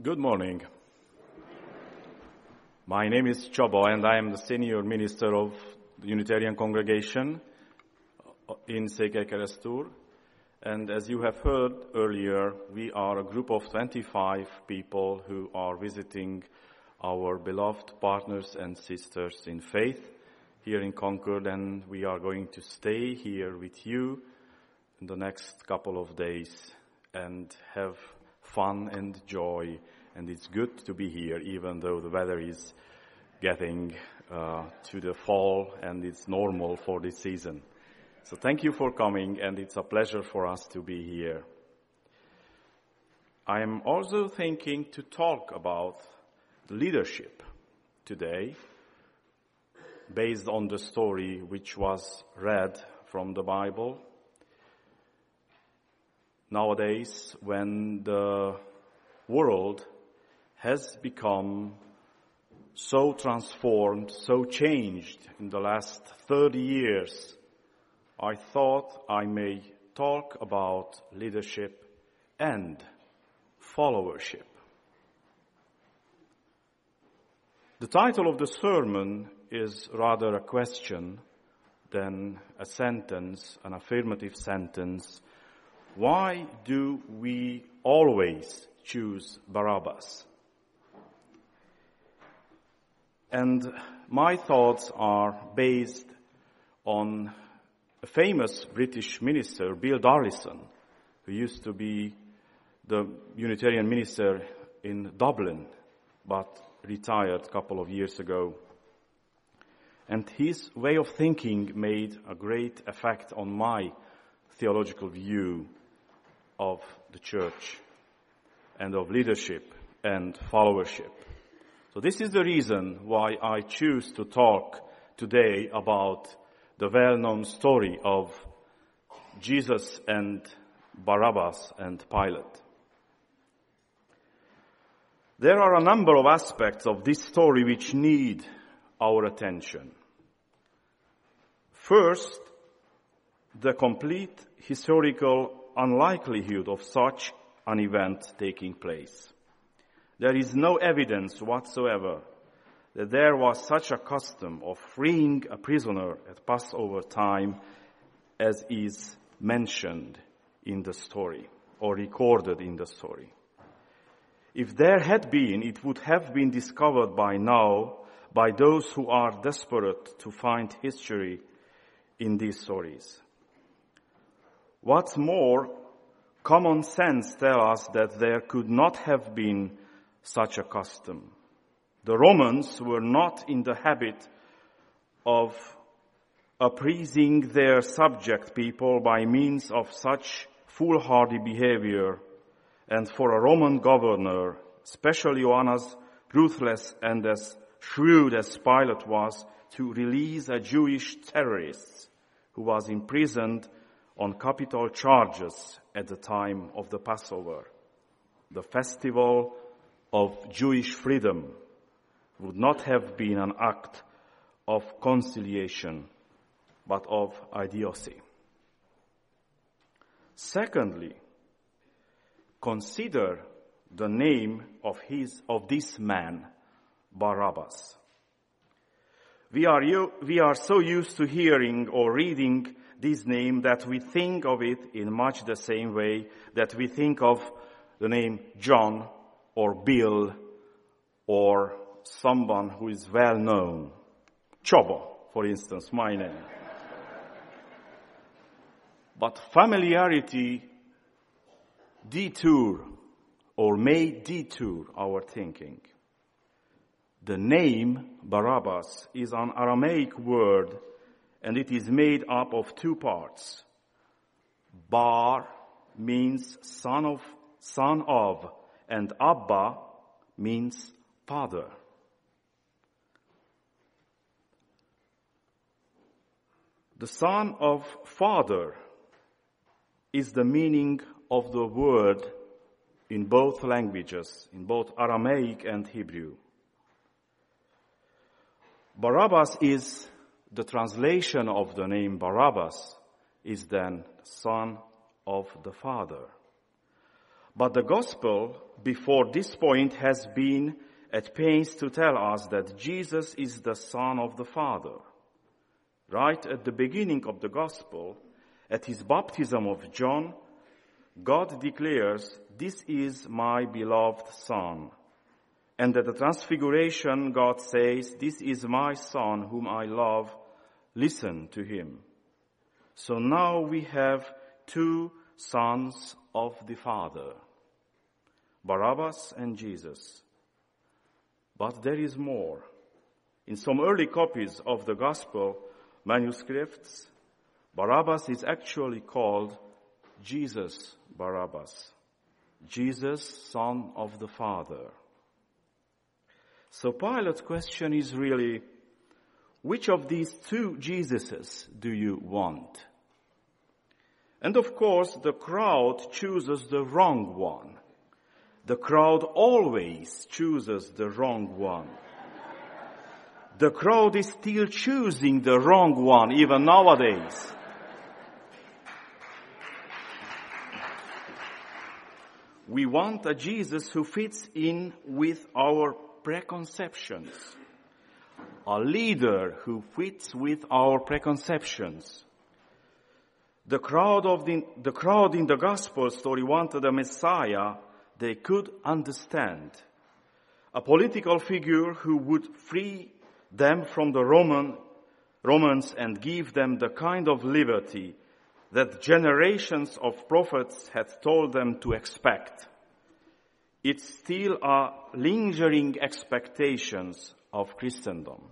Good morning. My name is Csaba and I am the senior minister of the Unitarian congregation in Székelykeresztúr. And as you have heard earlier, we are a group of 25 people who are visiting our beloved partners and sisters in faith here in Concord and we are going to stay here with you in the next couple of days and have fun and joy. And it's good to be here, even though the weather is getting uh, to the fall and it's normal for this season. So thank you for coming, and it's a pleasure for us to be here. I am also thinking to talk about leadership today based on the story which was read from the Bible nowadays when the world has become so transformed, so changed in the last 30 years, I thought I may talk about leadership and followership. The title of the sermon is rather a question than a sentence, an affirmative sentence why do we always choose Barabbas? And my thoughts are based on a famous British minister, Bill Darlison, who used to be the Unitarian minister in Dublin, but retired a couple of years ago. And his way of thinking made a great effect on my theological view of the church and of leadership and followership. So this is the reason why I choose to talk today about the well-known story of Jesus and Barabbas and Pilate. There are a number of aspects of this story which need our attention. First, the complete historical unlikelihood of such an event taking place. There is no evidence whatsoever that there was such a custom of freeing a prisoner at Passover time as is mentioned in the story or recorded in the story. If there had been, it would have been discovered by now by those who are desperate to find history in these stories. What's more, common sense tells us that there could not have been such a custom. The Romans were not in the habit of appeasing their subject people by means of such foolhardy behavior. And for a Roman governor, especially one as ruthless and as shrewd as Pilate was, to release a Jewish terrorist who was imprisoned on capital charges at the time of the Passover. The festival of Jewish freedom would not have been an act of conciliation, but of idiocy. Secondly, consider the name of his, of this man, Barabbas. We are, we are so used to hearing or reading this name that we think of it in much the same way that we think of the name John or Bill or someone who is well known. Csaba, for instance, my name. But familiarity detour or may detour our thinking. The name Barabbas is an Aramaic word and it is made up of two parts. Bar means son of, son of, and Abba means father. The son of father is the meaning of the word in both languages, in both Aramaic and Hebrew. Barabbas is the translation of the name Barabbas is then son of the father. But the gospel before this point has been at pains to tell us that Jesus is the Son of the Father. Right at the beginning of the gospel, at his baptism of John, God declares, this is my beloved Son. And at the transfiguration, God says, this is my Son whom I love, listen to him. So now we have two sons of the Father. Barabbas and Jesus. But there is more. In some early copies of the Gospel manuscripts, Barabbas is actually called Jesus Barabbas. Jesus, son of the Father. So Pilate's question is really, which of these two Jesuses do you want? And of course, the crowd chooses the wrong one. The crowd always chooses the wrong one. The crowd is still choosing the wrong one even nowadays. We want a Jesus who fits in with our preconceptions. A leader who fits with our preconceptions. The crowd of the, the crowd in the gospel story wanted a Messiah they could understand. A political figure who would free them from the Roman, Romans and give them the kind of liberty that generations of prophets had told them to expect. It's still are lingering expectations of Christendom.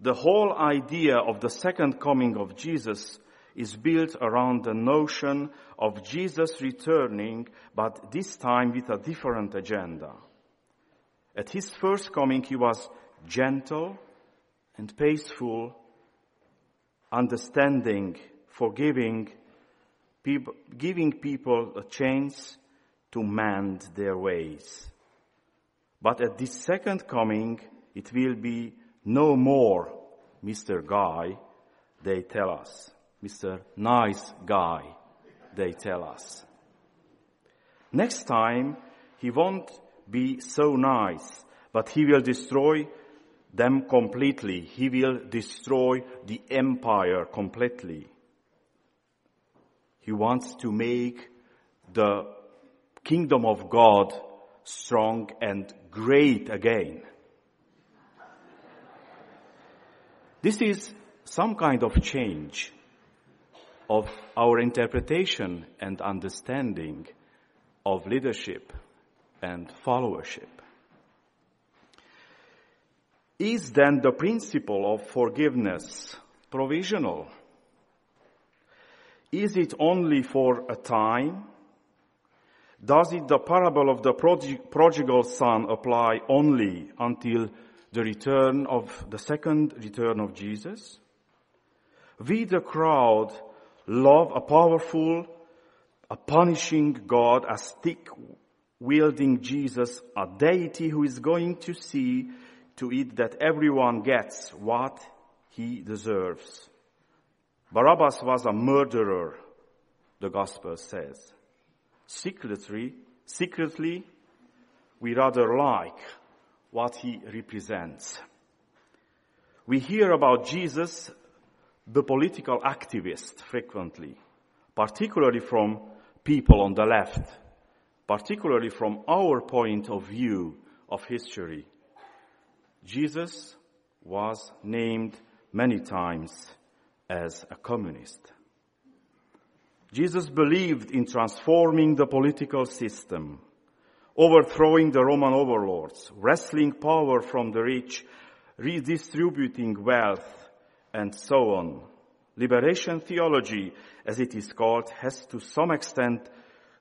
The whole idea of the second coming of Jesus is built around the notion of Jesus returning, but this time with a different agenda. At his first coming, he was gentle and peaceful, understanding, forgiving, giving people a chance to mend their ways. But at this second coming, it will be no more Mr. Guy, they tell us. Mr. Nice Guy, they tell us. Next time, he won't be so nice, but he will destroy them completely. He will destroy the empire completely. He wants to make the kingdom of God strong and great again. This is some kind of change of our interpretation and understanding of leadership and followership. Is then the principle of forgiveness provisional? Is it only for a time? Does it the parable of the prodigal son apply only until the return of the second return of Jesus? We the crowd love a powerful, a punishing God, a stick wielding Jesus, a deity who is going to see to it that everyone gets what he deserves. Barabbas was a murderer, the gospel says. Secretly, secretly, we rather like what he represents. We hear about Jesus the political activist frequently, particularly from people on the left, particularly from our point of view of history. Jesus was named many times as a communist. Jesus believed in transforming the political system, overthrowing the Roman overlords, wresting power from the rich, redistributing wealth, and so on. Liberation theology, as it is called, has to some extent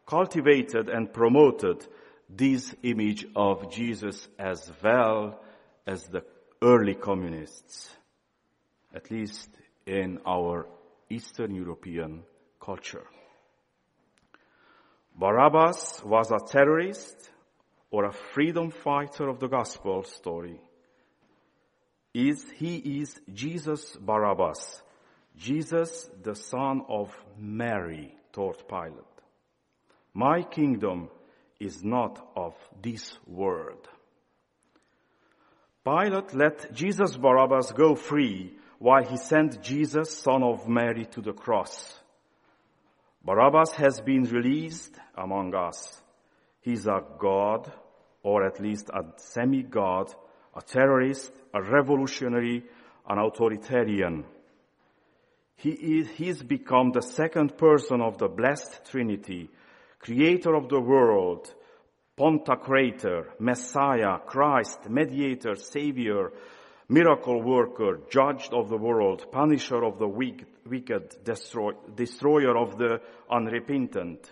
cultivated and promoted this image of Jesus as well as the early communists, at least in our Eastern European culture. Barabbas was a terrorist or a freedom fighter of the gospel story is he is Jesus Barabbas, Jesus the son of Mary, thought Pilate. My kingdom is not of this world. Pilate let Jesus Barabbas go free while he sent Jesus, son of Mary, to the cross. Barabbas has been released among us. He's a god, or at least a semi-god, a terrorist, a revolutionary, an authoritarian. He is, he's become the second person of the blessed Trinity, creator of the world, Pantocrator, Messiah, Christ, Mediator, Savior, Miracle Worker, Judge of the world, Punisher of the wicked, destroy, Destroyer of the unrepentant.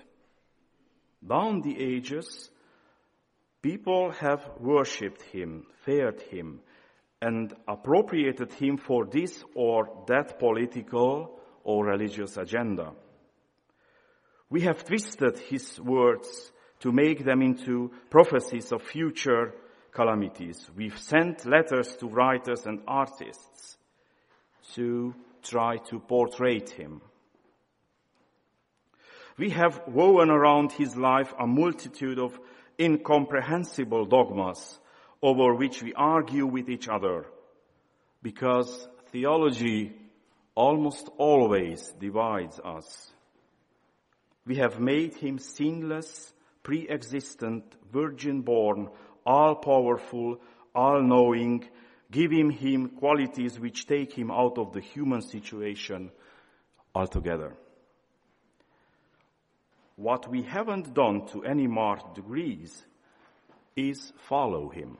Down the ages, people have worshipped Him, feared Him, and appropriated him for this or that political or religious agenda. We have twisted his words to make them into prophecies of future calamities. We've sent letters to writers and artists to try to portray him. We have woven around his life a multitude of incomprehensible dogmas over which we argue with each other because theology almost always divides us. We have made him sinless, pre-existent, virgin born, all powerful, all knowing, giving him qualities which take him out of the human situation altogether. What we haven't done to any marked degrees is follow him.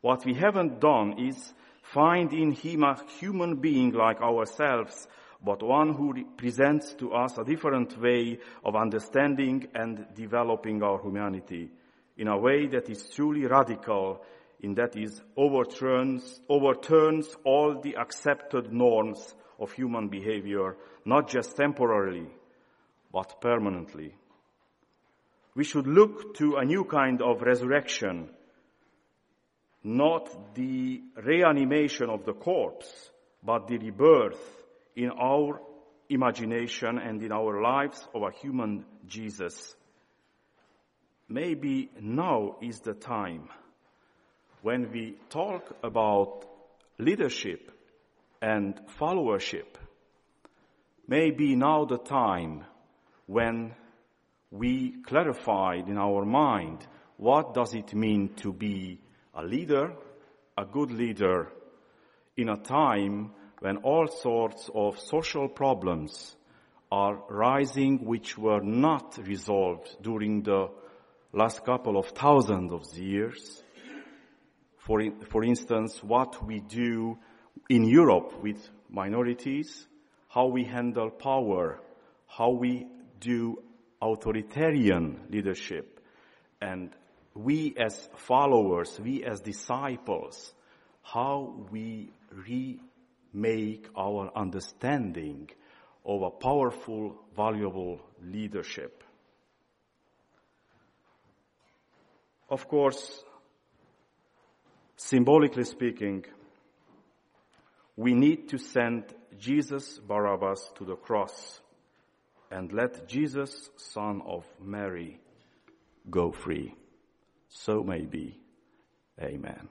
What we haven't done is find in him a human being like ourselves, but one who presents to us a different way of understanding and developing our humanity in a way that is truly radical, in that is overturns, overturns all the accepted norms of human behavior, not just temporarily, but permanently we should look to a new kind of resurrection, not the reanimation of the corpse, but the rebirth in our imagination and in our lives of a human Jesus. Maybe now is the time when we talk about leadership and followership. Maybe now the time when we clarified in our mind what does it mean to be a leader, a good leader, in a time when all sorts of social problems are rising which were not resolved during the last couple of thousands of years. For, for instance, what we do in Europe with minorities, how we handle power, how we do authoritarian leadership. And we as followers, we as disciples, how we remake our understanding of a powerful, valuable leadership. Of course, symbolically speaking, we need to send Jesus Barabbas to the cross and let Jesus, son of Mary, go free. So may be. Amen.